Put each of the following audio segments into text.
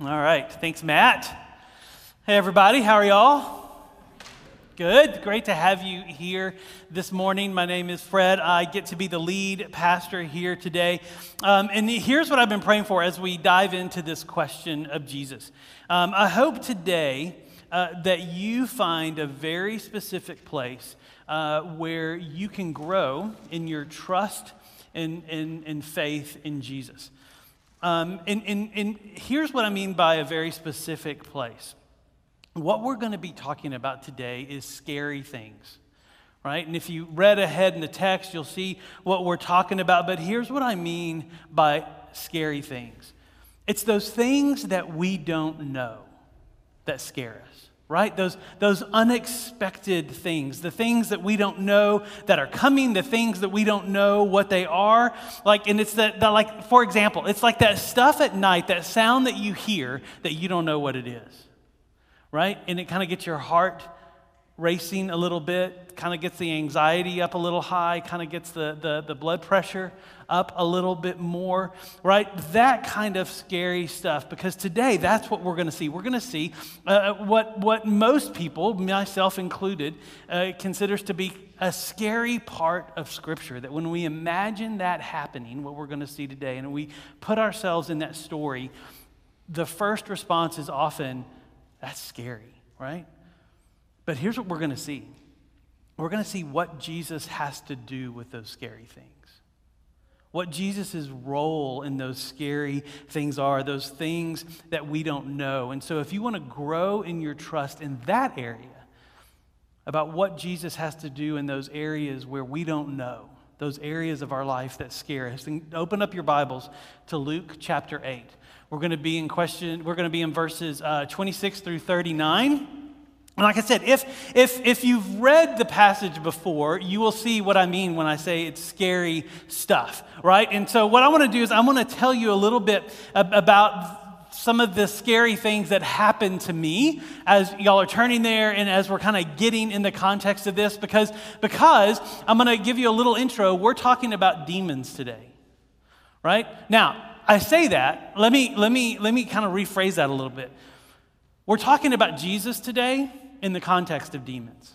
All right. Thanks, Matt. Hey, everybody. How are y'all? Good. Great to have you here this morning. My name is Fred. I get to be the lead pastor here today. Um, and here's what I've been praying for as we dive into this question of Jesus. Um, I hope today uh, that you find a very specific place uh, where you can grow in your trust and, and, and faith in Jesus. Um, and, and, and here's what I mean by a very specific place. What we're going to be talking about today is scary things, right? And if you read ahead in the text, you'll see what we're talking about. But here's what I mean by scary things it's those things that we don't know that scare us right? Those, those unexpected things, the things that we don't know that are coming, the things that we don't know what they are. Like, and it's that, that, like, for example, it's like that stuff at night, that sound that you hear that you don't know what it is, right? And it kind of gets your heart racing a little bit, kind of gets the anxiety up a little high, kind of gets the, the, the blood pressure up a little bit more, right? That kind of scary stuff, because today that's what we're going to see. We're going to see uh, what, what most people, myself included, uh, considers to be a scary part of Scripture. That when we imagine that happening, what we're going to see today, and we put ourselves in that story, the first response is often, that's scary, right? But here's what we're going to see we're going to see what Jesus has to do with those scary things. What Jesus' role in those scary things are, those things that we don't know. And so, if you want to grow in your trust in that area, about what Jesus has to do in those areas where we don't know, those areas of our life that scare us, then open up your Bibles to Luke chapter 8. We're going to be in question, we're going to be in verses uh, 26 through 39. And like I said, if, if, if you've read the passage before, you will see what I mean when I say it's scary stuff, right? And so, what I want to do is I want to tell you a little bit about some of the scary things that happened to me as y'all are turning there and as we're kind of getting in the context of this because, because I'm going to give you a little intro. We're talking about demons today, right? Now, I say that, let me, let me, let me kind of rephrase that a little bit. We're talking about Jesus today in the context of demons.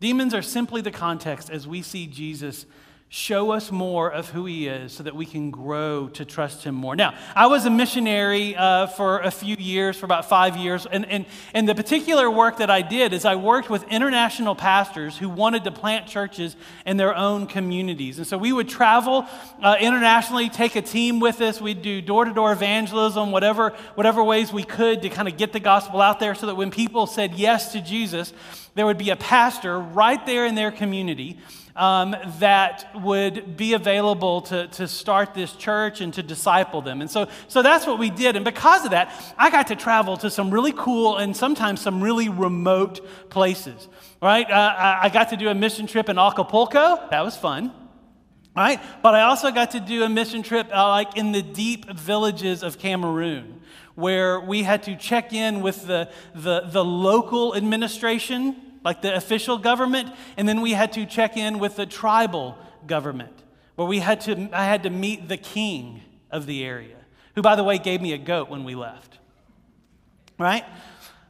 Demons are simply the context as we see Jesus show us more of who he is so that we can grow to trust him more. Now, I was a missionary uh, for a few years, for about five years, and, and, and the particular work that I did is I worked with international pastors who wanted to plant churches in their own communities. And so we would travel uh, internationally, take a team with us, we'd do door to door evangelism, whatever, whatever ways we could to kind of get the gospel out there so that when people said yes to Jesus, there would be a pastor right there in their community um, that would be available to, to start this church and to disciple them. And so, so that's what we did. And because of that, I got to travel to some really cool and sometimes some really remote places, right? Uh, I got to do a mission trip in Acapulco. That was fun. Right? But I also got to do a mission trip uh, like in the deep villages of Cameroon, where we had to check in with the, the, the local administration like the official government, and then we had to check in with the tribal government, where we had to, I had to meet the king of the area, who, by the way, gave me a goat when we left. Right?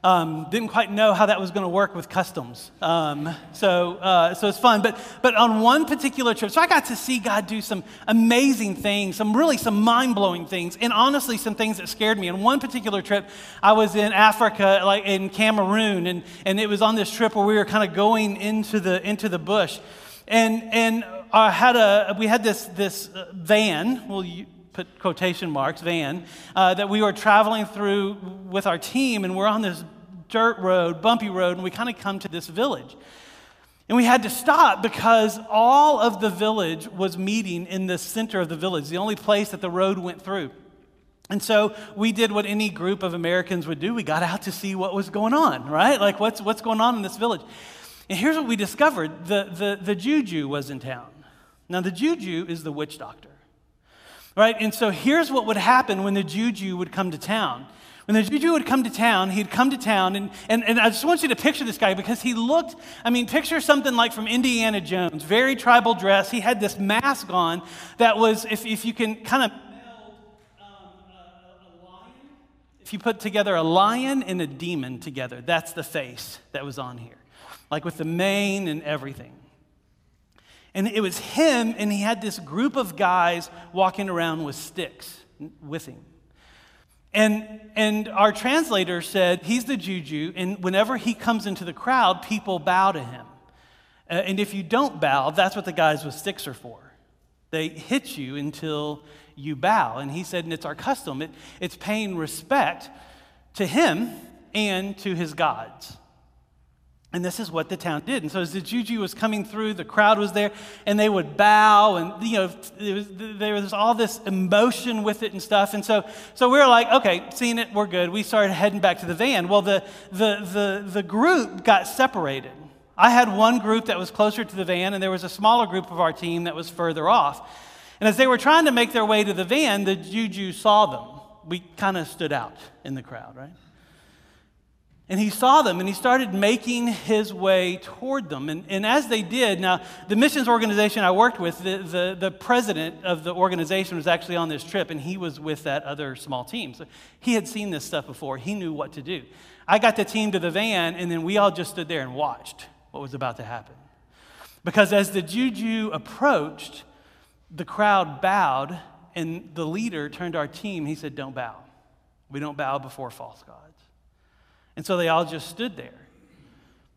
Um, didn't quite know how that was going to work with customs. Um, so, uh, so it's fun. But, but on one particular trip, so I got to see God do some amazing things, some really some mind blowing things, and honestly, some things that scared me. On one particular trip, I was in Africa, like in Cameroon, and, and it was on this trip where we were kind of going into the, into the bush. And, and I had a, we had this, this uh, van, well, you, put quotation marks, van, uh, that we were traveling through with our team, and we're on this dirt road, bumpy road, and we kind of come to this village. And we had to stop because all of the village was meeting in the center of the village, the only place that the road went through. And so we did what any group of Americans would do. We got out to see what was going on, right? Like, what's, what's going on in this village? And here's what we discovered the, the, the juju was in town. Now, the juju is the witch doctor, right? And so here's what would happen when the juju would come to town when the Juju would come to town, he'd come to town, and, and, and I just want you to picture this guy because he looked, I mean, picture something like from Indiana Jones, very tribal dress. He had this mask on that was, if, if you can kind of um a lion. if you put together a lion and a demon together, that's the face that was on here, like with the mane and everything. And it was him, and he had this group of guys walking around with sticks with him. And, and our translator said he's the juju, and whenever he comes into the crowd, people bow to him. Uh, and if you don't bow, that's what the guys with sticks are for. They hit you until you bow. And he said, and it's our custom, it, it's paying respect to him and to his gods. And this is what the town did. And so as the juju was coming through, the crowd was there, and they would bow, and you know, was, there was all this emotion with it and stuff. And so, so we were like, okay, seeing it, we're good. We started heading back to the van. Well, the, the, the, the group got separated. I had one group that was closer to the van, and there was a smaller group of our team that was further off. And as they were trying to make their way to the van, the juju saw them. We kind of stood out in the crowd, right? And he saw them and he started making his way toward them. And, and as they did, now, the missions organization I worked with, the, the, the, president of the organization was actually on this trip and he was with that other small team. So he had seen this stuff before, he knew what to do. I got the team to the van and then we all just stood there and watched what was about to happen. Because as the juju approached, the crowd bowed and the leader turned to our team. He said, Don't bow. We don't bow before false gods. And so they all just stood there.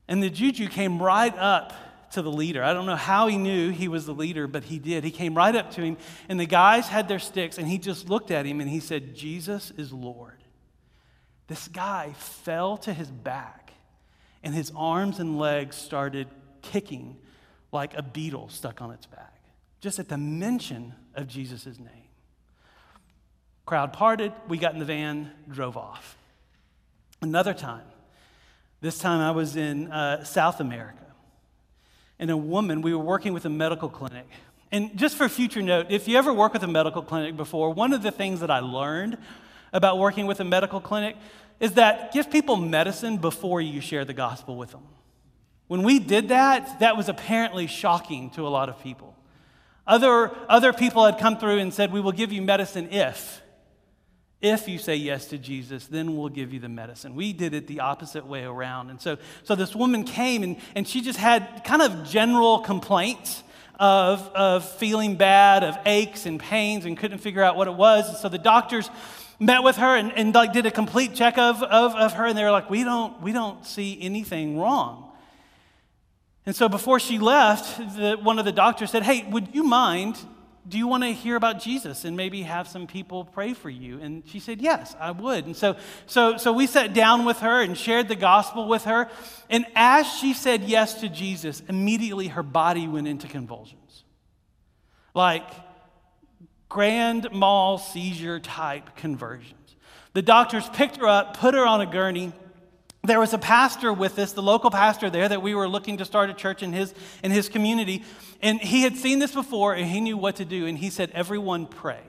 And the juju came right up to the leader. I don't know how he knew he was the leader, but he did. He came right up to him, and the guys had their sticks, and he just looked at him and he said, Jesus is Lord. This guy fell to his back, and his arms and legs started kicking like a beetle stuck on its back, just at the mention of Jesus' name. Crowd parted, we got in the van, drove off. Another time, this time I was in uh, South America. And a woman, we were working with a medical clinic. And just for future note, if you ever work with a medical clinic before, one of the things that I learned about working with a medical clinic is that give people medicine before you share the gospel with them. When we did that, that was apparently shocking to a lot of people. Other, other people had come through and said, We will give you medicine if. If you say yes to Jesus, then we'll give you the medicine. We did it the opposite way around. And so, so this woman came and, and she just had kind of general complaints of, of feeling bad, of aches and pains, and couldn't figure out what it was. And so the doctors met with her and, and like did a complete check of, of, of her, and they were like, we don't, we don't see anything wrong. And so before she left, the, one of the doctors said, Hey, would you mind do you want to hear about Jesus and maybe have some people pray for you? And she said, Yes, I would. And so, so, so we sat down with her and shared the gospel with her. And as she said yes to Jesus, immediately her body went into convulsions. Like grand mal seizure type conversions. The doctors picked her up, put her on a gurney. There was a pastor with us, the local pastor there, that we were looking to start a church in his, in his community. And he had seen this before and he knew what to do. And he said, Everyone pray.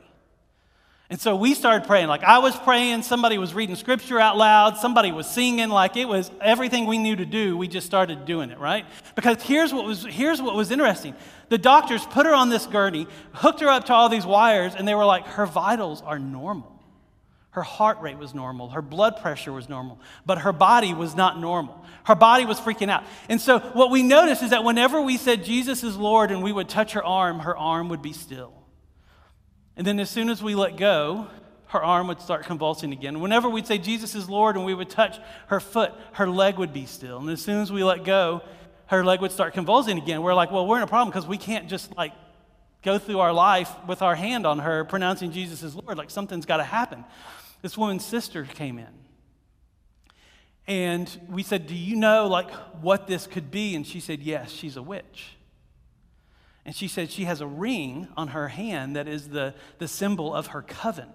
And so we started praying. Like I was praying, somebody was reading scripture out loud, somebody was singing, like it was everything we knew to do. We just started doing it, right? Because here's what was, here's what was interesting. The doctors put her on this gurney, hooked her up to all these wires, and they were like, her vitals are normal. Her heart rate was normal, her blood pressure was normal, but her body was not normal. Her body was freaking out. And so, what we noticed is that whenever we said Jesus is Lord and we would touch her arm, her arm would be still. And then, as soon as we let go, her arm would start convulsing again. Whenever we'd say Jesus is Lord and we would touch her foot, her leg would be still. And as soon as we let go, her leg would start convulsing again. We're like, well, we're in a problem because we can't just like go through our life with our hand on her pronouncing Jesus as Lord. Like something's got to happen this woman's sister came in. And we said, Do you know like what this could be? And she said, Yes, she's a witch. And she said she has a ring on her hand that is the, the symbol of her coven.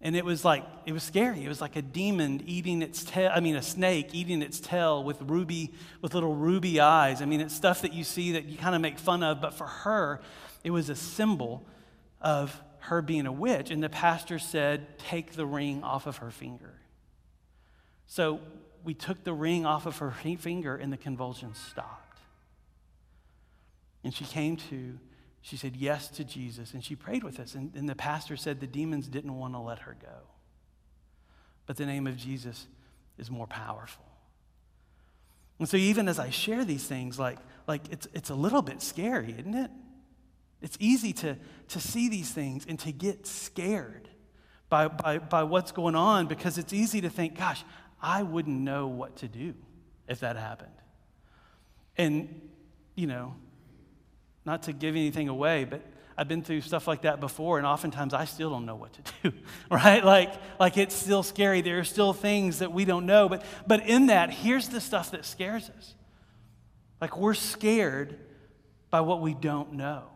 And it was like, it was scary. It was like a demon eating its tail, I mean, a snake eating its tail with ruby, with little ruby eyes. I mean, it's stuff that you see that you kind of make fun of, but for her, it was a symbol of her being a witch. And the pastor said, Take the ring off of her finger. So we took the ring off of her finger, and the convulsions stopped. And she came to, she said yes to Jesus, and she prayed with us. And, and the pastor said the demons didn't want to let her go. but the name of Jesus is more powerful. And so even as I share these things, like, like it's, it's a little bit scary, isn't it? It's easy to, to see these things and to get scared by, by, by what's going on because it's easy to think, gosh, I wouldn't know what to do if that happened. And, you know, not to give anything away, but I've been through stuff like that before, and oftentimes I still don't know what to do, right? Like, like it's still scary. There are still things that we don't know. But, but in that, here's the stuff that scares us. Like, we're scared by what we don't know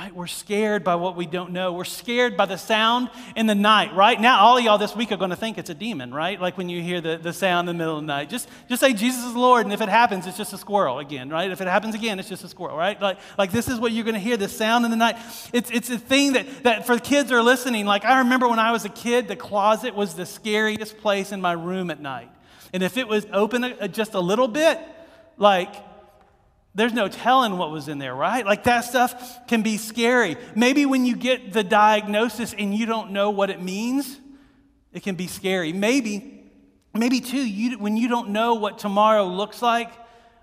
right? We're scared by what we don't know. We're scared by the sound in the night, right? Now, all of y'all this week are going to think it's a demon, right? Like when you hear the, the sound in the middle of the night. Just, just say Jesus is Lord, and if it happens, it's just a squirrel again, right? If it happens again, it's just a squirrel, right? Like, like this is what you're going to hear, the sound in the night. It's, it's a thing that, that for kids are listening, like I remember when I was a kid, the closet was the scariest place in my room at night. And if it was open uh, just a little bit, like there's no telling what was in there, right? Like that stuff can be scary. Maybe when you get the diagnosis and you don't know what it means, it can be scary. Maybe, maybe too, you, when you don't know what tomorrow looks like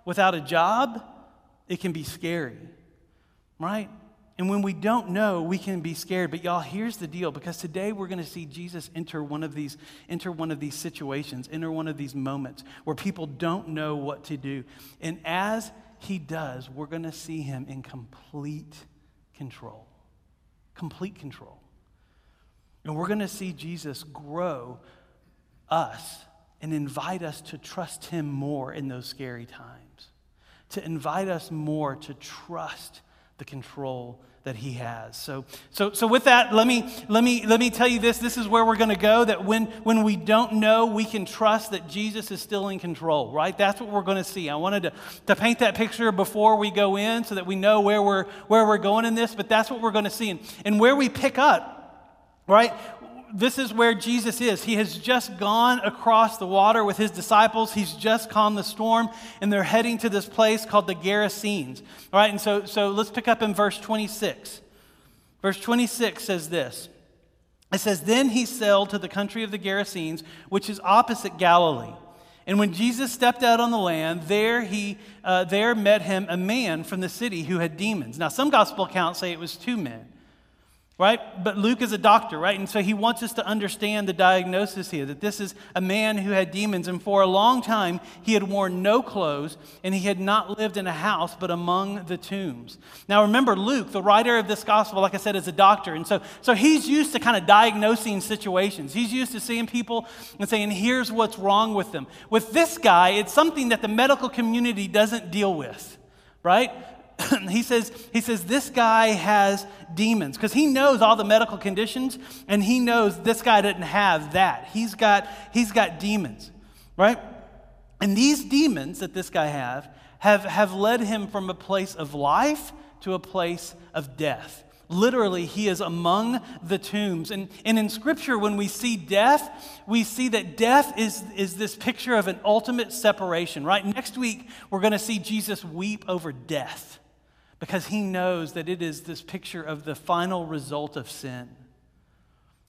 without a job, it can be scary, right? And when we don't know, we can be scared. But y'all, here's the deal because today we're going to see Jesus enter one of these enter one of these situations, enter one of these moments where people don't know what to do. And as he does, we're going to see him in complete control. Complete control. And we're going to see Jesus grow us and invite us to trust him more in those scary times, to invite us more to trust the control that he has. So, so, so with that, let me, let, me, let me tell you this. This is where we're going to go that when, when we don't know, we can trust that Jesus is still in control, right? That's what we're going to see. I wanted to, to paint that picture before we go in so that we know where we're, where we're going in this, but that's what we're going to see. And, and where we pick up, right? This is where Jesus is. He has just gone across the water with his disciples. He's just calmed the storm, and they're heading to this place called the Gerasenes. All right, and so, so let's pick up in verse 26. Verse 26 says this It says, Then he sailed to the country of the Gerasenes, which is opposite Galilee. And when Jesus stepped out on the land, there, he, uh, there met him a man from the city who had demons. Now, some gospel accounts say it was two men right? But Luke is a doctor, right? And so he wants us to understand the diagnosis here that this is a man who had demons, and for a long time he had worn no clothes, and he had not lived in a house but among the tombs. Now remember, Luke, the writer of this gospel, like I said, is a doctor, and so, so he's used to kind of diagnosing situations. He's used to seeing people and saying, here's what's wrong with them. With this guy, it's something that the medical community doesn't deal with right? he says, he says, this guy has demons because he knows all the medical conditions and he knows this guy didn't have that. He's got, he's got demons, right? And these demons that this guy have, have have led him from a place of life to a place of death. Literally, he is among the tombs. And, and in Scripture, when we see death, we see that death is, is this picture of an ultimate separation, right? Next week, we're going to see Jesus weep over death because he knows that it is this picture of the final result of sin,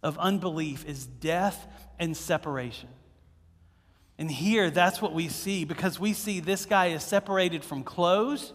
of unbelief, is death and separation. And here, that's what we see because we see this guy is separated from clothes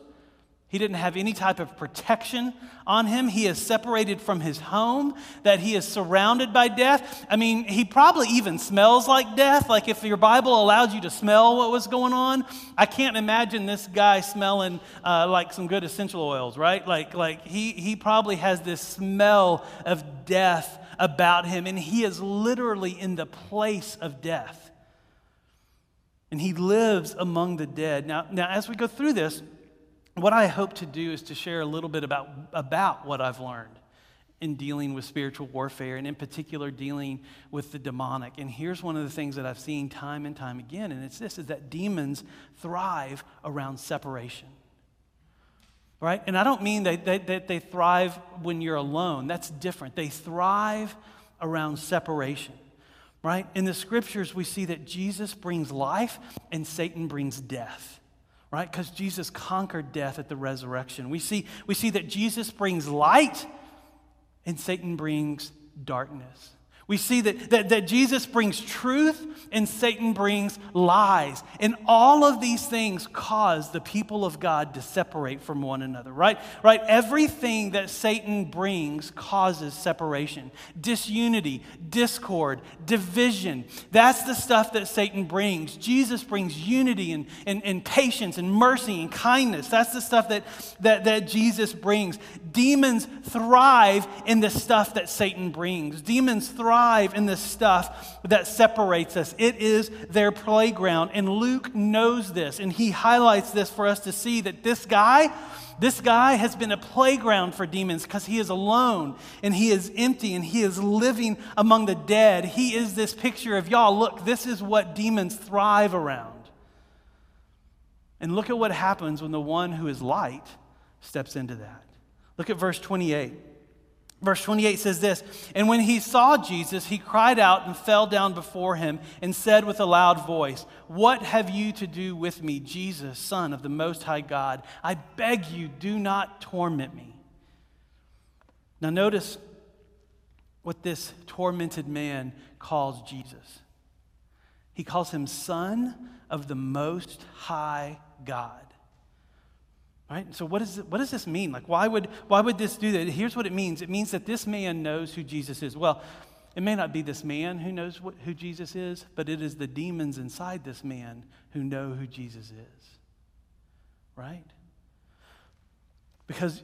he didn't have any type of protection on him. He is separated from his home, that he is surrounded by death. I mean, he probably even smells like death. Like if your Bible allowed you to smell what was going on, I can't imagine this guy smelling uh, like some good essential oils, right? Like, like he, he probably has this smell of death about him, and he is literally in the place of death. And he lives among the dead. Now, now as we go through this, what I hope to do is to share a little bit about, about what I've learned in dealing with spiritual warfare and in particular dealing with the demonic. And here's one of the things that I've seen time and time again, and it's this is that demons thrive around separation. Right? And I don't mean that they, they, they thrive when you're alone. That's different. They thrive around separation. Right? In the scriptures, we see that Jesus brings life and Satan brings death right? Because Jesus conquered death at the resurrection. We see, we see that Jesus brings light and Satan brings darkness. We see that, that, that Jesus brings truth and Satan brings lies. And all of these things cause the people of God to separate from one another, right? Right? Everything that Satan brings causes separation, disunity, discord, division. That's the stuff that Satan brings. Jesus brings unity and, and, and patience and mercy and kindness. That's the stuff that, that, that Jesus brings. Demons thrive in the stuff that Satan brings. Demons thrive in the stuff that separates us. It is their playground. And Luke knows this, and he highlights this for us to see that this guy, this guy has been a playground for demons because he is alone and he is empty and he is living among the dead. He is this picture of y'all, look, this is what demons thrive around. And look at what happens when the one who is light steps into that. Look at verse 28. Verse 28 says this And when he saw Jesus, he cried out and fell down before him and said with a loud voice, What have you to do with me, Jesus, Son of the Most High God? I beg you, do not torment me. Now, notice what this tormented man calls Jesus. He calls him Son of the Most High God. Right? So what, is it, what does this mean? Like, why would, why would this do that? Here's what it means. It means that this man knows who Jesus is. Well, it may not be this man who knows what, who Jesus is, but it is the demons inside this man who know who Jesus is. Right? Because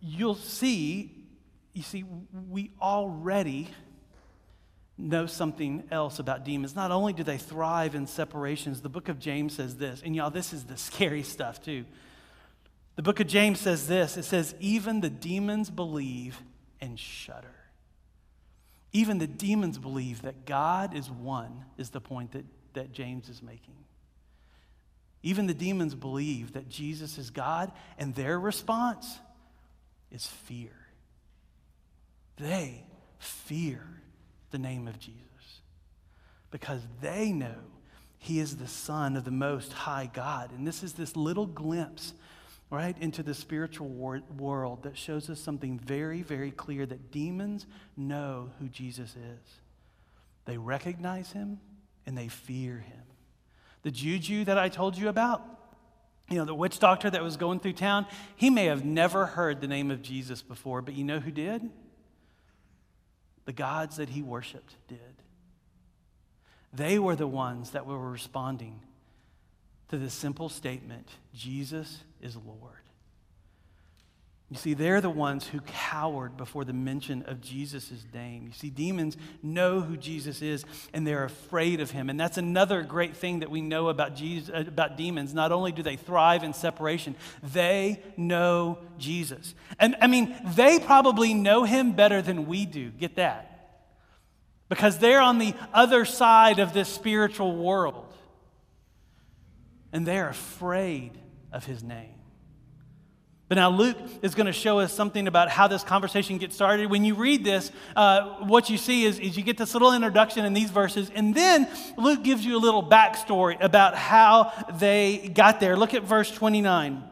you'll see, you see, we already know something else about demons. Not only do they thrive in separations, the book of James says this, and y'all, this is the scary stuff too. The book of James says this it says, Even the demons believe and shudder. Even the demons believe that God is one, is the point that, that James is making. Even the demons believe that Jesus is God, and their response is fear. They fear the name of Jesus because they know he is the Son of the Most High God. And this is this little glimpse right into the spiritual wor- world that shows us something very, very clear that demons know who Jesus is. They recognize him and they fear him. The juju that I told you about, you know, the witch doctor that was going through town, he may have never heard the name of Jesus before, but you know who did? The gods that he worshiped did. They were the ones that were responding to the simple statement Jesus is Lord. You see, they're the ones who cowered before the mention of Jesus' name. You see, demons know who Jesus is and they're afraid of him. And that's another great thing that we know about, Jesus, about demons. Not only do they thrive in separation, they know Jesus. And I mean, they probably know him better than we do. Get that? Because they're on the other side of this spiritual world and they're afraid of his name. But now Luke is going to show us something about how this conversation gets started. When you read this, uh, what you see is, is you get this little introduction in these verses, and then Luke gives you a little backstory about how they got there. Look at verse 29.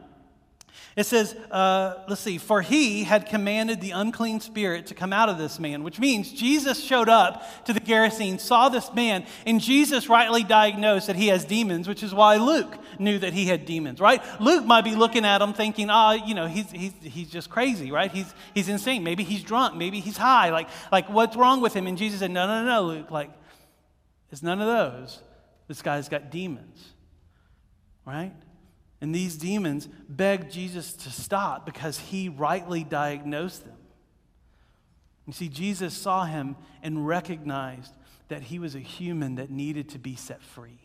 It says, uh, let's see, for he had commanded the unclean spirit to come out of this man, which means Jesus showed up to the Gerasene, saw this man, and Jesus rightly diagnosed that he has demons, which is why Luke knew that he had demons, right? Luke might be looking at him thinking, ah, oh, you know, he's, he's, he's just crazy, right? He's, he's insane. Maybe he's drunk. Maybe he's high. Like, like, what's wrong with him? And Jesus said, no, no, no, Luke. Like, it's none of those. This guy's got demons, right? And these demons begged Jesus to stop because he rightly diagnosed them. You see, Jesus saw him and recognized that he was a human that needed to be set free.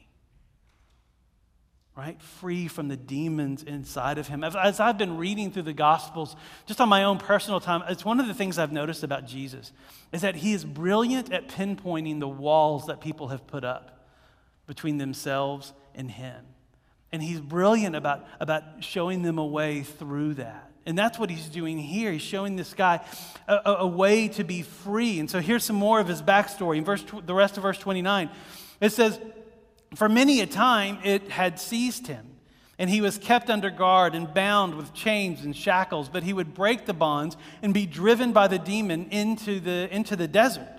Right? Free from the demons inside of him. As I've been reading through the Gospels, just on my own personal time, it's one of the things I've noticed about Jesus is that he is brilliant at pinpointing the walls that people have put up between themselves and him. And he's brilliant about, about showing them a way through that. And that's what he's doing here. He's showing this guy a, a, a way to be free. And so here's some more of his backstory. In verse, the rest of verse 29, it says, For many a time it had seized him, and he was kept under guard and bound with chains and shackles, but he would break the bonds and be driven by the demon into the, into the desert.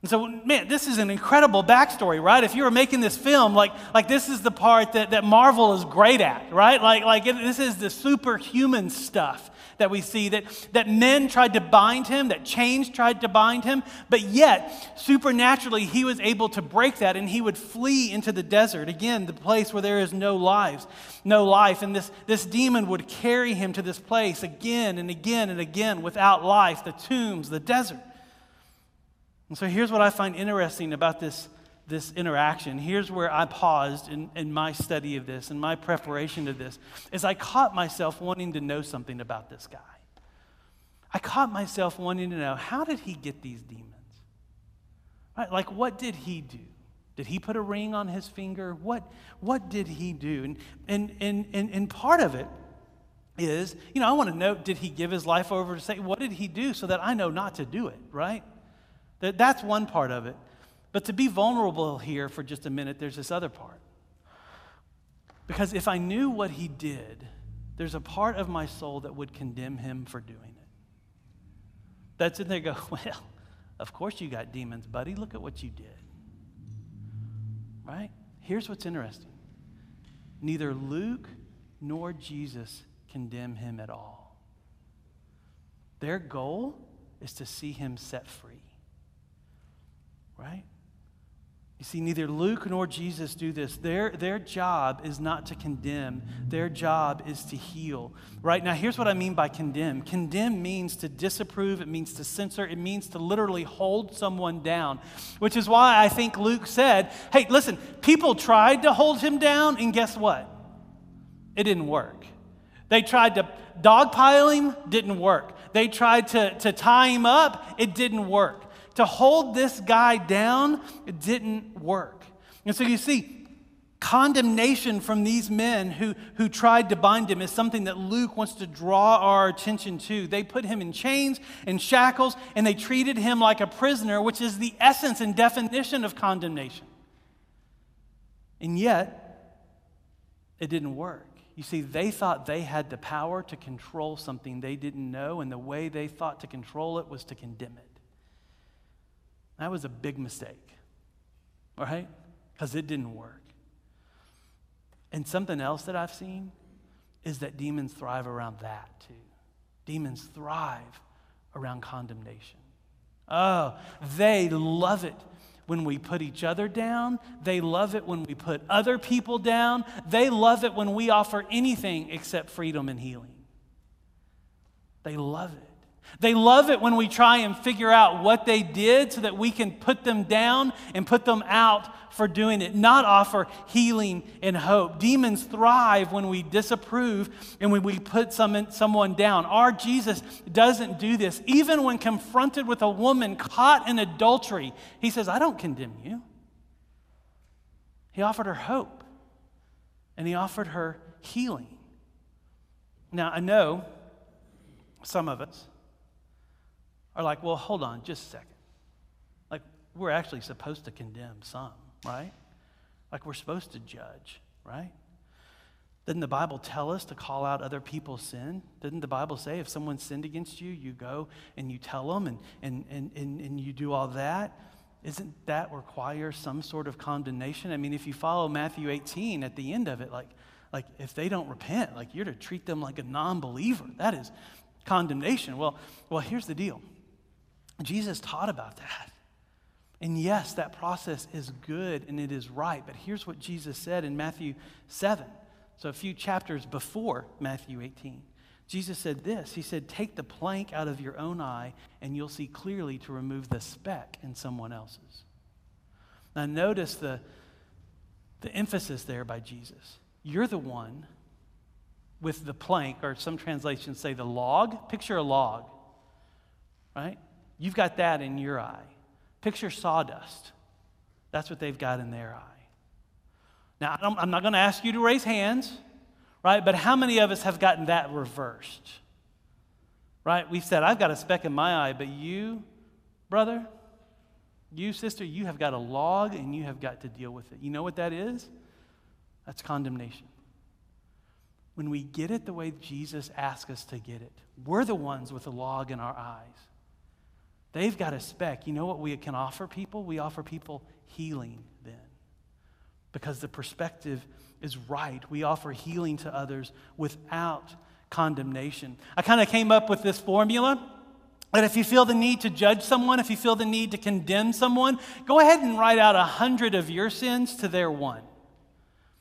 And so, man, this is an incredible backstory, right? If you were making this film, like, like this is the part that, that Marvel is great at, right? Like, like it, this is the superhuman stuff that we see that, that men tried to bind him, that chains tried to bind him, but yet, supernaturally, he was able to break that and he would flee into the desert. Again, the place where there is no lives, no life. And this, this demon would carry him to this place again and again and again without life, the tombs, the desert. And so here's what I find interesting about this this interaction, here's where I paused in, in my study of this and my preparation to this, is I caught myself wanting to know something about this guy. I caught myself wanting to know how did he get these demons? Right? Like, what did he do? Did he put a ring on his finger? What, what did he do? And, and, and, and, and part of it is, you know, I want to know did he give his life over to say, what did he do so that I know not to do it, right? That, that's one part of it. But to be vulnerable here for just a minute, there's this other part. Because if I knew what he did, there's a part of my soul that would condemn him for doing it. That's in there go, well, of course you got demons, buddy. Look at what you did. Right? Here's what's interesting neither Luke nor Jesus condemn him at all. Their goal is to see him set free. Right? You see, neither Luke nor Jesus do this. Their, their job is not to condemn, their job is to heal. Right now, here's what I mean by condemn condemn means to disapprove, it means to censor, it means to literally hold someone down, which is why I think Luke said, hey, listen, people tried to hold him down, and guess what? It didn't work. They tried to dogpile him, didn't work. They tried to, to tie him up, it didn't work to hold this guy down, it didn't work. And so you see, condemnation from these men who, who tried to bind him is something that Luke wants to draw our attention to. They put him in chains and shackles, and they treated him like a prisoner, which is the essence and definition of condemnation. And yet, it didn't work. You see, they thought they had the power to control something they didn't know, and the way they thought to control it was to condemn it. That was a big mistake, right? Because it didn't work. And something else that I've seen is that demons thrive around that too. Demons thrive around condemnation. Oh, they love it when we put each other down. They love it when we put other people down. They love it when we offer anything except freedom and healing. They love it. They love it when we try and figure out what they did so that we can put them down and put them out for doing it, not offer healing and hope. Demons thrive when we disapprove and when we put some, someone down. Our Jesus doesn't do this. Even when confronted with a woman caught in adultery, he says, I don't condemn you. He offered her hope and he offered her healing. Now, I know some of us are like, well, hold on just a second. Like, we're actually supposed to condemn some, right? Like, we're supposed to judge, right? Didn't the Bible tell us to call out other people's sin? Didn't the Bible say if someone sinned against you, you go and you tell them and, and, and, and, and you do all that? Isn't that require some sort of condemnation? I mean, if you follow Matthew 18 at the end of it, like, like if they don't repent, like you're to treat them like a non believer. That is condemnation. Well, well, here's the deal Jesus taught about that. And yes, that process is good and it is right. But here's what Jesus said in Matthew 7. So, a few chapters before Matthew 18. Jesus said this He said, Take the plank out of your own eye, and you'll see clearly to remove the speck in someone else's. Now, notice the, the emphasis there by Jesus. You're the one with the plank, or some translations say the log. Picture a log, right? You've got that in your eye. Picture sawdust. That's what they've got in their eye. Now, I'm not going to ask you to raise hands, right? But how many of us have gotten that reversed? Right? We've said, I've got a speck in my eye, but you, brother, you, sister, you have got a log and you have got to deal with it. You know what that is? That's condemnation. When we get it the way Jesus asks us to get it, we're the ones with the log in our eyes. They've got a speck. You know what we can offer people? We offer people healing then. Because the perspective is right. We offer healing to others without condemnation. I kind of came up with this formula that if you feel the need to judge someone, if you feel the need to condemn someone, go ahead and write out a hundred of your sins to their one.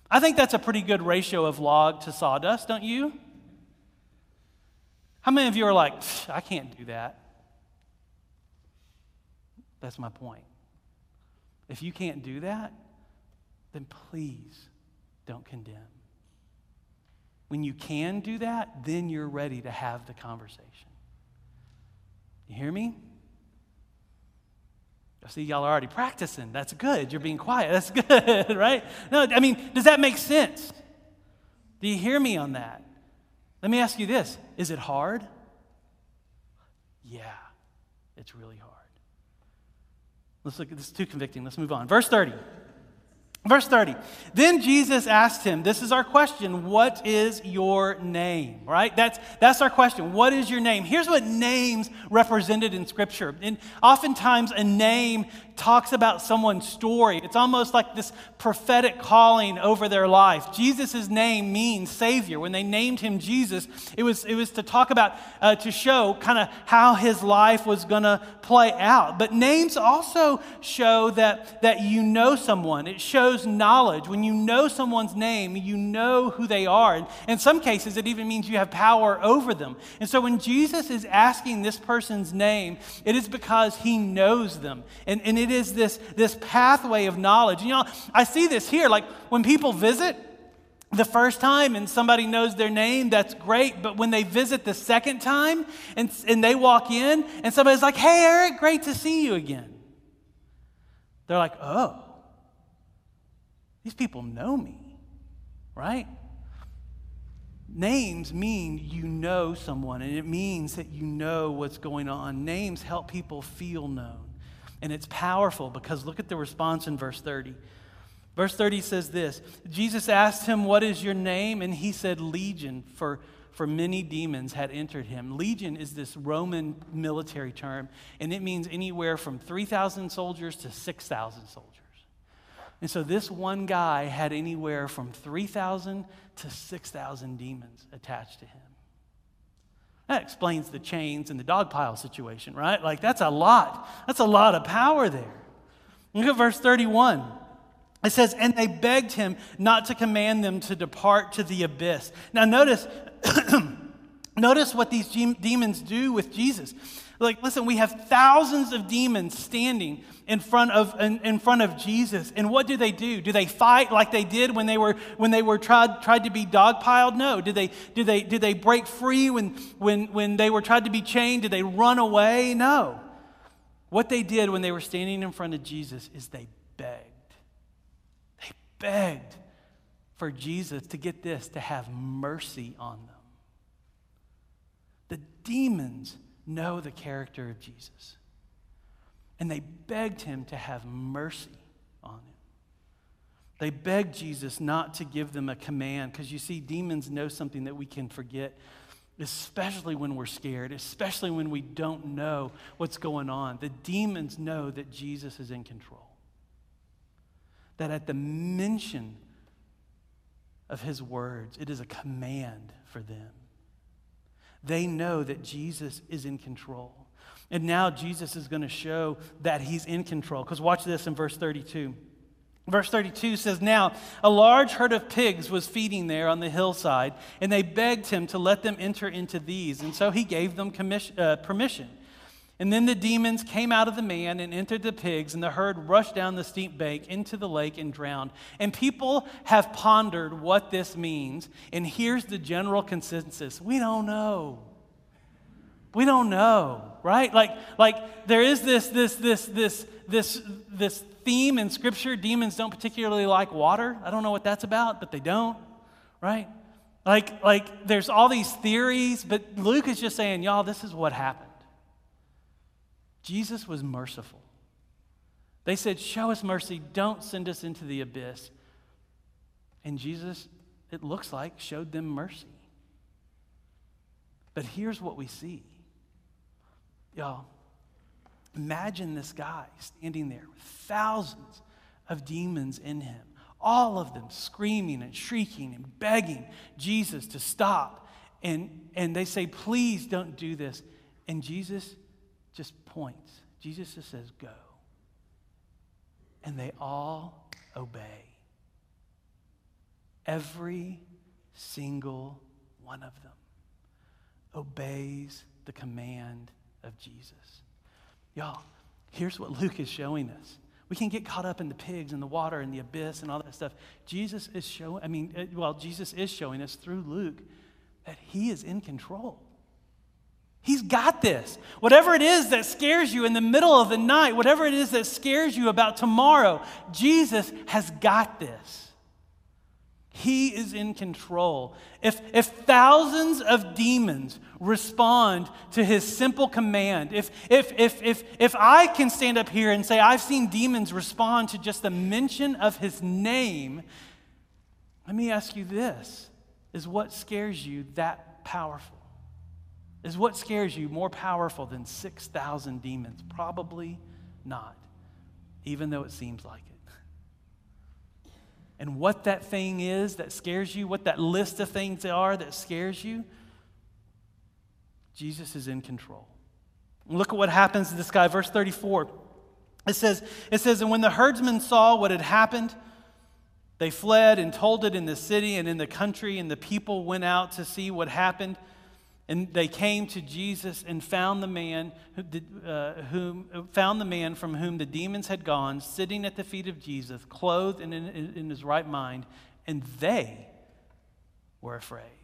I think that's a pretty good ratio of log to sawdust, don't you? How many of you are like, I can't do that? That's my point. If you can't do that, then please don't condemn. When you can do that, then you're ready to have the conversation. You hear me? I see y'all are already practicing. That's good. You're being quiet. That's good, right? No, I mean, does that make sense? Do you hear me on that? Let me ask you this Is it hard? Yeah, it's really hard. Let's look at this, too convicting. Let's move on. Verse 30. Verse 30. Then Jesus asked him, This is our question, what is your name? Right? That's, that's our question. What is your name? Here's what names represented in Scripture. And oftentimes, a name talks about someone's story. It's almost like this prophetic calling over their life. Jesus' name means Savior. When they named him Jesus, it was, it was to talk about, uh, to show kind of how his life was going to play out. But names also show that, that you know someone, it shows knowledge. When you know someone's name, you know who they are. And in some cases, it even means you have power over them. And so when Jesus is asking this person's name, it is because he knows them. And, and it it is this, this pathway of knowledge. You know, I see this here. Like when people visit, the first time and somebody knows their name, that's great. But when they visit the second time and, and they walk in and somebody's like, hey, Eric, great to see you again. They're like, oh, these people know me, right? Names mean you know someone, and it means that you know what's going on. Names help people feel known. And it's powerful because look at the response in verse 30. Verse 30 says this Jesus asked him, What is your name? And he said, Legion, for, for many demons had entered him. Legion is this Roman military term, and it means anywhere from 3,000 soldiers to 6,000 soldiers. And so this one guy had anywhere from 3,000 to 6,000 demons attached to him. That explains the chains and the dog pile situation, right? Like, that's a lot. That's a lot of power there. Look at verse 31. It says, And they begged him not to command them to depart to the abyss. Now, notice, notice what these demons do with Jesus. Like, listen, we have thousands of demons standing in front of, in, in, front of Jesus. And what do they do? Do they fight like they did when they were, when they were tried, tried to be dogpiled? No. Did they, did they, did they break free when, when, when they were tried to be chained? Did they run away? No. What they did when they were standing in front of Jesus is they begged. They begged for Jesus to get this, to have mercy on them. The demons know the character of Jesus. And they begged him to have mercy on him. They begged Jesus not to give them a command because you see, demons know something that we can forget, especially when we're scared, especially when we don't know what's going on. The demons know that Jesus is in control. That at the mention of his words, it is a command for them. They know that Jesus is in control. And now Jesus is going to show that he's in control. Because watch this in verse 32. Verse 32 says, Now a large herd of pigs was feeding there on the hillside, and they begged him to let them enter into these. And so he gave them uh, permission. And then the demons came out of the man and entered the pigs, and the herd rushed down the steep bank into the lake and drowned. And people have pondered what this means. And here's the general consensus we don't know. We don't know, right? Like, like there is this, this, this, this, this, this theme in Scripture. Demons don't particularly like water. I don't know what that's about, but they don't, right? Like, like there's all these theories, but Luke is just saying, y'all, this is what happened. Jesus was merciful. They said, Show us mercy, don't send us into the abyss. And Jesus, it looks like, showed them mercy. But here's what we see. Y'all, Imagine this guy standing there with thousands of demons in him, all of them screaming and shrieking and begging Jesus to stop. And, and they say, Please don't do this. And Jesus just points. Jesus just says, Go. And they all obey. Every single one of them obeys the command of Jesus. Y'all, here's what Luke is showing us. We can get caught up in the pigs and the water and the abyss and all that stuff. Jesus is showing, I mean, well, Jesus is showing us through Luke that he is in control. He's got this. Whatever it is that scares you in the middle of the night, whatever it is that scares you about tomorrow, Jesus has got this. He is in control. If, if thousands of demons respond to his simple command, if, if, if, if, if I can stand up here and say, I've seen demons respond to just the mention of his name, let me ask you this Is what scares you that powerful? Is what scares you more powerful than 6,000 demons? Probably not, even though it seems like it and what that thing is that scares you, what that list of things are that scares you, Jesus is in control. Look at what happens to this guy, verse 34. It says, it says, And when the herdsmen saw what had happened, they fled and told it in the city and in the country, and the people went out to see what happened. And they came to Jesus and found the man who, uh, whom, found the man from whom the demons had gone, sitting at the feet of Jesus, clothed and in, in his right mind, and they were afraid.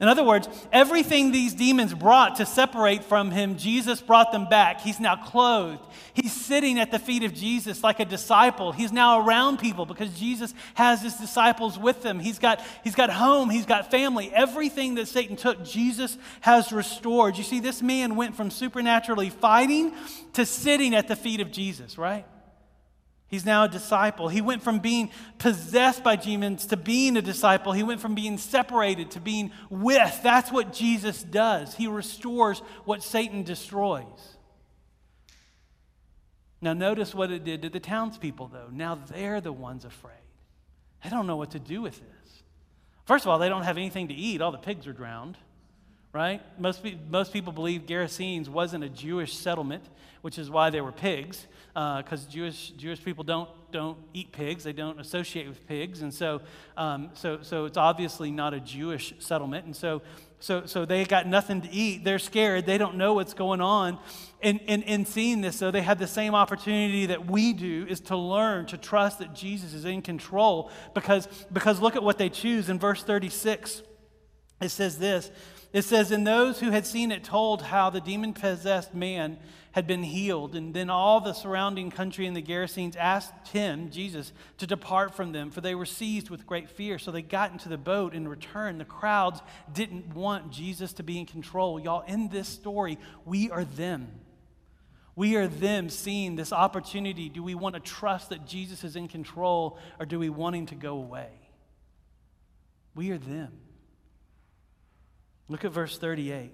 In other words, everything these demons brought to separate from him, Jesus brought them back. He's now clothed. He's sitting at the feet of Jesus like a disciple. He's now around people because Jesus has his disciples with him. He's got, he's got home, he's got family. Everything that Satan took, Jesus has restored. You see, this man went from supernaturally fighting to sitting at the feet of Jesus, right? He's now a disciple. He went from being possessed by demons to being a disciple. He went from being separated to being with. That's what Jesus does. He restores what Satan destroys. Now, notice what it did to the townspeople, though. Now they're the ones afraid. They don't know what to do with this. First of all, they don't have anything to eat. All the pigs are drowned, right? Most, most people believe Gerasenes wasn't a Jewish settlement, which is why there were pigs because uh, Jewish, Jewish people don't, don't eat pigs, they don't associate with pigs. And so, um, so, so it's obviously not a Jewish settlement. And so, so, so they got nothing to eat. They're scared. They don't know what's going on. And in, in seeing this, though, they have the same opportunity that we do is to learn to trust that Jesus is in control because, because look at what they choose in verse 36. It says this it says, And those who had seen it told how the demon possessed man had been healed. And then all the surrounding country and the Gerasenes asked him, Jesus, to depart from them, for they were seized with great fear. So they got into the boat and returned. The crowds didn't want Jesus to be in control. Y'all, in this story, we are them. We are them seeing this opportunity. Do we want to trust that Jesus is in control or do we want him to go away? We are them. Look at verse 38.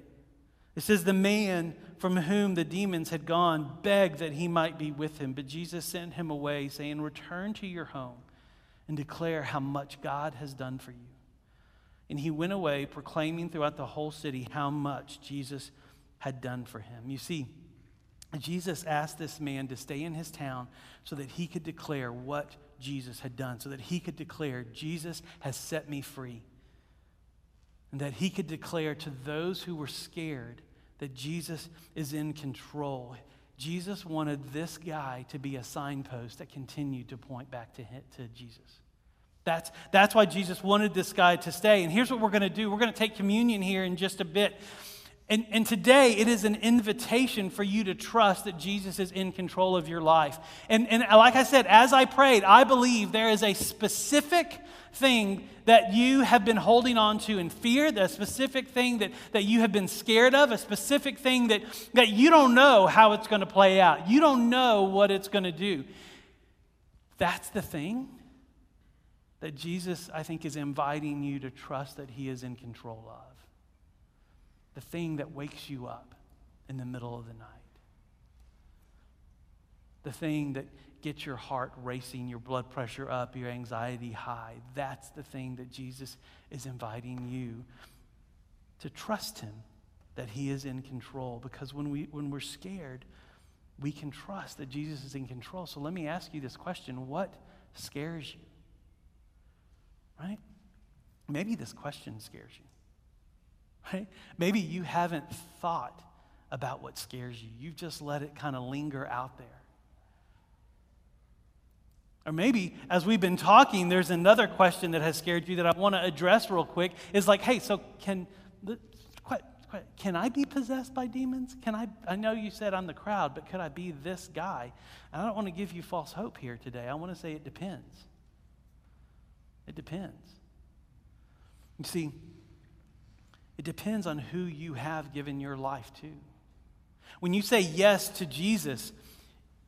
It says, The man from whom the demons had gone begged that he might be with him, but Jesus sent him away, saying, Return to your home and declare how much God has done for you. And he went away, proclaiming throughout the whole city how much Jesus had done for him. You see, Jesus asked this man to stay in his town so that he could declare what Jesus had done, so that he could declare, Jesus has set me free and that he could declare to those who were scared that Jesus is in control. Jesus wanted this guy to be a signpost that continued to point back to, him, to Jesus. That's, that's why Jesus wanted this guy to stay. And here's what we're going to do we're going to take communion here in just a bit. And, and today, it is an invitation for you to trust that Jesus is in control of your life. And, and like I said, as I prayed, I believe there is a specific thing that you have been holding on to in fear, the specific thing that, that you have been scared of, a specific thing that, that you don't know how it's going to play out. You don't know what it's going to do. That's the thing that Jesus, I think, is inviting you to trust that He is in control of the thing that wakes you up in the middle of the night. the thing that gets your heart racing, your blood pressure up, your anxiety high. That's the thing that Jesus is inviting you to trust him that he is in control because when we when we're scared, we can trust that Jesus is in control. So let me ask you this question, what scares you? Right? Maybe this question scares you. Right? Maybe you haven't thought about what scares you. You've just let it kind of linger out there. Or maybe as we've been talking, there's another question that has scared you that I want to address real quick. Is like, hey, so can can I be possessed by demons? Can I I know you said I'm the crowd, but could I be this guy? And I don't want to give you false hope here today. I want to say it depends. It depends. You see, it depends on who you have given your life to. When you say yes to Jesus,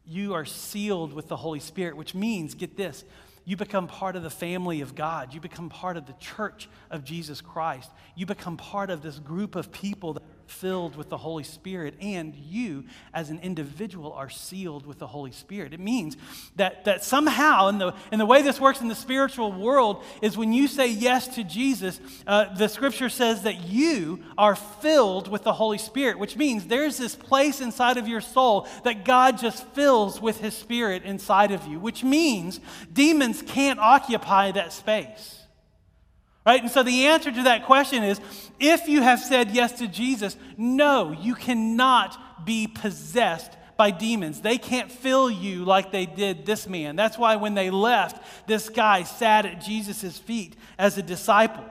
you are sealed with the Holy Spirit, which means, get this, you become part of the family of God. You become part of the church of Jesus Christ. You become part of this group of people that filled with the Holy Spirit, and you, as an individual, are sealed with the Holy Spirit. It means that, that somehow, in the, in the way this works in the spiritual world, is when you say yes to Jesus, uh, the scripture says that you are filled with the Holy Spirit, which means there's this place inside of your soul that God just fills with His Spirit inside of you, which means demons can't occupy that space. Right? And so the answer to that question is if you have said yes to Jesus, no, you cannot be possessed by demons. They can't fill you like they did this man. That's why when they left, this guy sat at Jesus' feet as a disciple.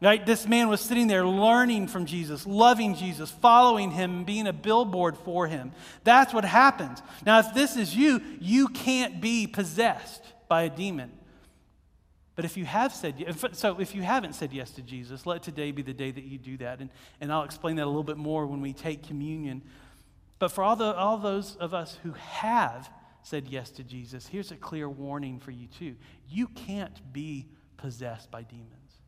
Right? This man was sitting there learning from Jesus, loving Jesus, following him, being a billboard for him. That's what happens. Now, if this is you, you can't be possessed by a demon. But if you have said, so if you haven't said yes to Jesus, let today be the day that you do that. And, and I'll explain that a little bit more when we take communion. But for all, the, all those of us who have said yes to Jesus, here's a clear warning for you too. You can't be possessed by demons,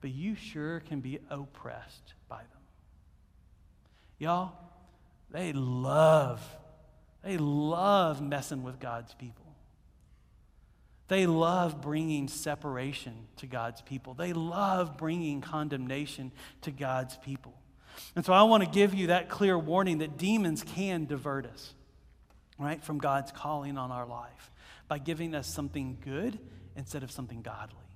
but you sure can be oppressed by them. Y'all, they love, they love messing with God's people. They love bringing separation to God's people. They love bringing condemnation to God's people. And so I want to give you that clear warning that demons can divert us, right, from God's calling on our life by giving us something good instead of something godly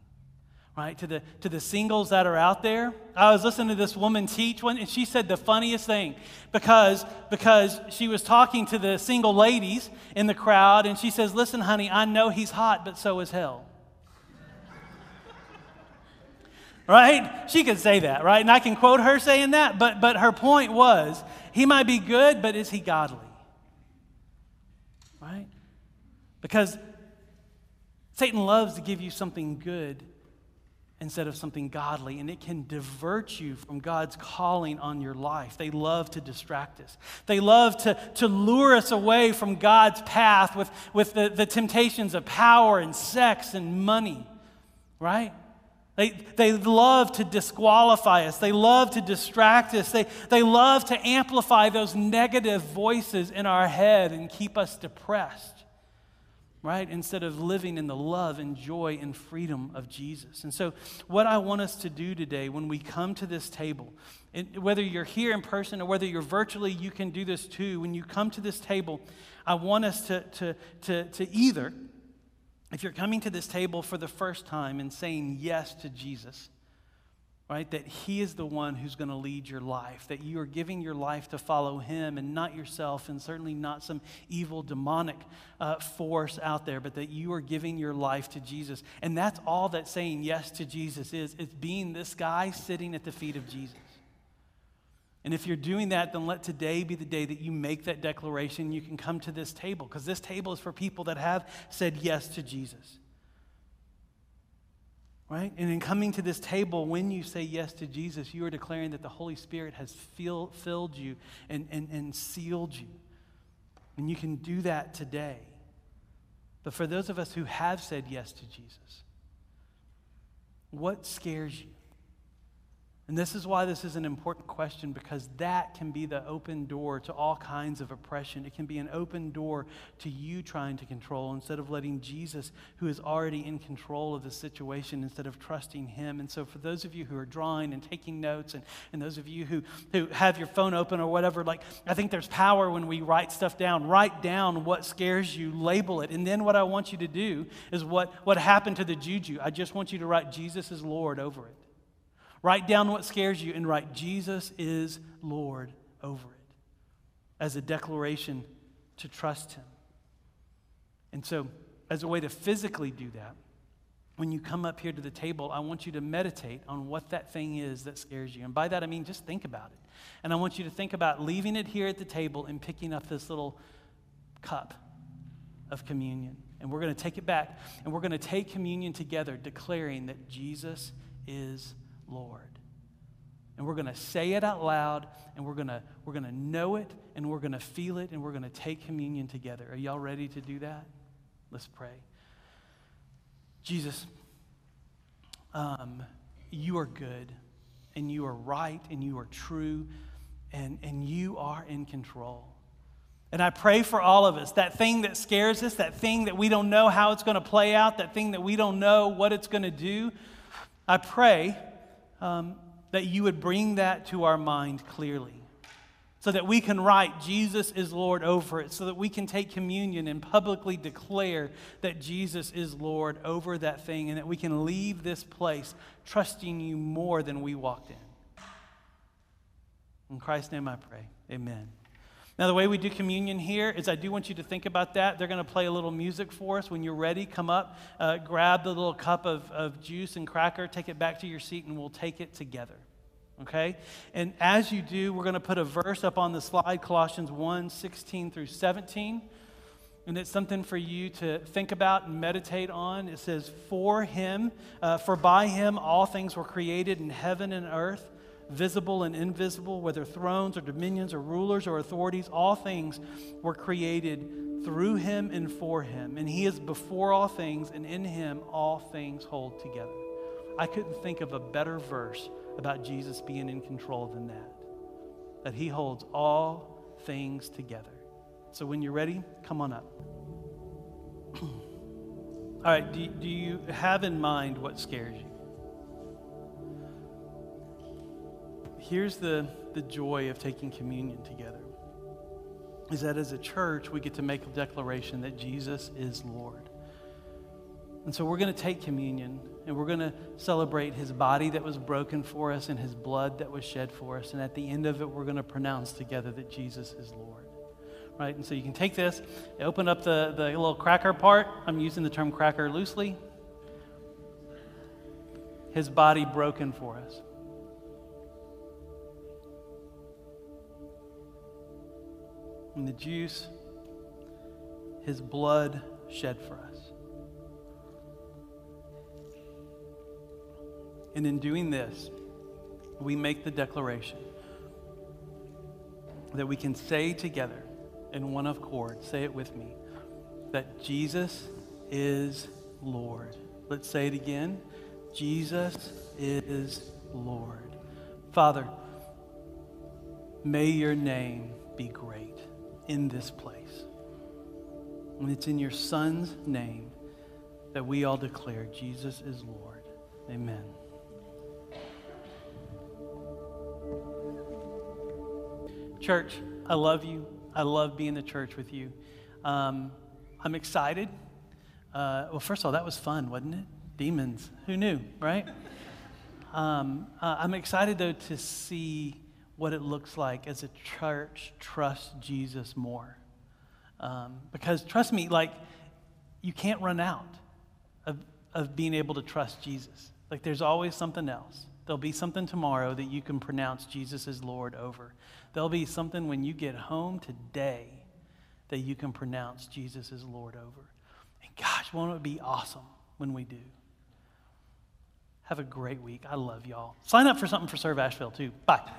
right? To the, to the singles that are out there. I was listening to this woman teach one, and she said the funniest thing because, because she was talking to the single ladies in the crowd, and she says, Listen, honey, I know he's hot, but so is hell. right? She could say that, right? And I can quote her saying that, but, but her point was he might be good, but is he godly? Right? Because Satan loves to give you something good instead of something godly, and it can divert you from God's calling on your life. They love to distract us, they love to, to lure us away from God's path with, with the, the temptations of power and sex and money, right? They, they love to disqualify us. They love to distract us. They, they love to amplify those negative voices in our head and keep us depressed right? Instead of living in the love and joy and freedom of Jesus. And so, what I want us to do today when we come to this table, whether you're here in person or whether you're virtually, you can do this too. When you come to this table, I want us to, to, to, to either, if you're coming to this table for the first time and saying yes to Jesus, right? That He is the one who's going to lead your life, that you are giving your life to follow Him and not yourself, and certainly not some evil demonic uh, force out there, but that you are giving your life to Jesus. And that's all that saying yes to Jesus is it's being this guy sitting at the feet of Jesus. And if you're doing that, then let today be the day that you make that declaration. You can come to this table because this table is for people that have said yes to Jesus. Right? And in coming to this table, when you say yes to Jesus, you are declaring that the Holy Spirit has fill, filled you and, and, and sealed you. And you can do that today. But for those of us who have said yes to Jesus, what scares you? And this is why this is an important question because that can be the open door to all kinds of oppression. It can be an open door to you trying to control instead of letting Jesus, who is already in control of the situation, instead of trusting him. And so, for those of you who are drawing and taking notes, and, and those of you who, who have your phone open or whatever, like, I think there's power when we write stuff down. Write down what scares you, label it. And then, what I want you to do is what, what happened to the juju. I just want you to write Jesus is Lord over it. Write down what scares you and write Jesus is Lord over it as a declaration to trust Him. And so, as a way to physically do that, when you come up here to the table, I want you to meditate on what that thing is that scares you. And by that, I mean just think about it. And I want you to think about leaving it here at the table and picking up this little cup of communion. And we're going to take it back and we're going to take communion together, declaring that Jesus is Lord. And we're going to say it out loud, and we're going to, we're going to know it, and we're going to feel it, and we're going to take communion together. Are y'all ready to do that? Let's pray. Jesus, um, you are good, and you are right, and you are true, and, and you are in control. And I pray for all of us that thing that scares us, that thing that we don't know how it's going to play out, that thing that we don't know what it's going to do. I pray um, that you would bring that to our mind clearly so that we can write Jesus is Lord over it, so that we can take communion and publicly declare that Jesus is Lord over that thing, and that we can leave this place trusting you more than we walked in. In Christ's name I pray. Amen. Now, the way we do communion here is I do want you to think about that. They're going to play a little music for us. When you're ready, come up, uh, grab the little cup of, of juice and cracker, take it back to your seat, and we'll take it together. Okay? And as you do, we're going to put a verse up on the slide Colossians 1 16 through 17. And it's something for you to think about and meditate on. It says, For him, uh, for by him all things were created in heaven and earth visible and invisible, whether thrones or dominions or rulers or authorities, all things were created through him and for him. And he is before all things, and in him all things hold together. I couldn't think of a better verse about Jesus being in control than that. That he holds all things together. So when you're ready, come on up. all right, do, do you have in mind what scares you? Here's the, the joy of taking communion together is that as a church, we get to make a declaration that Jesus is Lord. And so we're going to take communion and we're going to celebrate his body that was broken for us and his blood that was shed for us. And at the end of it, we're going to pronounce together that Jesus is Lord. Right? And so you can take this, open up the, the little cracker part. I'm using the term cracker loosely. His body broken for us. And the juice, his blood shed for us. And in doing this, we make the declaration that we can say together in one accord, say it with me, that Jesus is Lord. Let's say it again. Jesus is Lord. Father, may your name be great in this place. And it's in your Son's name that we all declare Jesus is Lord. Amen. Church, I love you. I love being the church with you. Um, I'm excited. Uh, well, first of all, that was fun, wasn't it? Demons. Who knew, right? Um, uh, I'm excited, though, to see what it looks like as a church trusts Jesus more. Um, because trust me, like, you can't run out of, of being able to trust Jesus. Like, there's always something else. There'll be something tomorrow that you can pronounce Jesus as Lord over. There'll be something when you get home today that you can pronounce Jesus as Lord over. And gosh, won't it be awesome when we do? Have a great week. I love y'all. Sign up for something for Serve Asheville, too. Bye.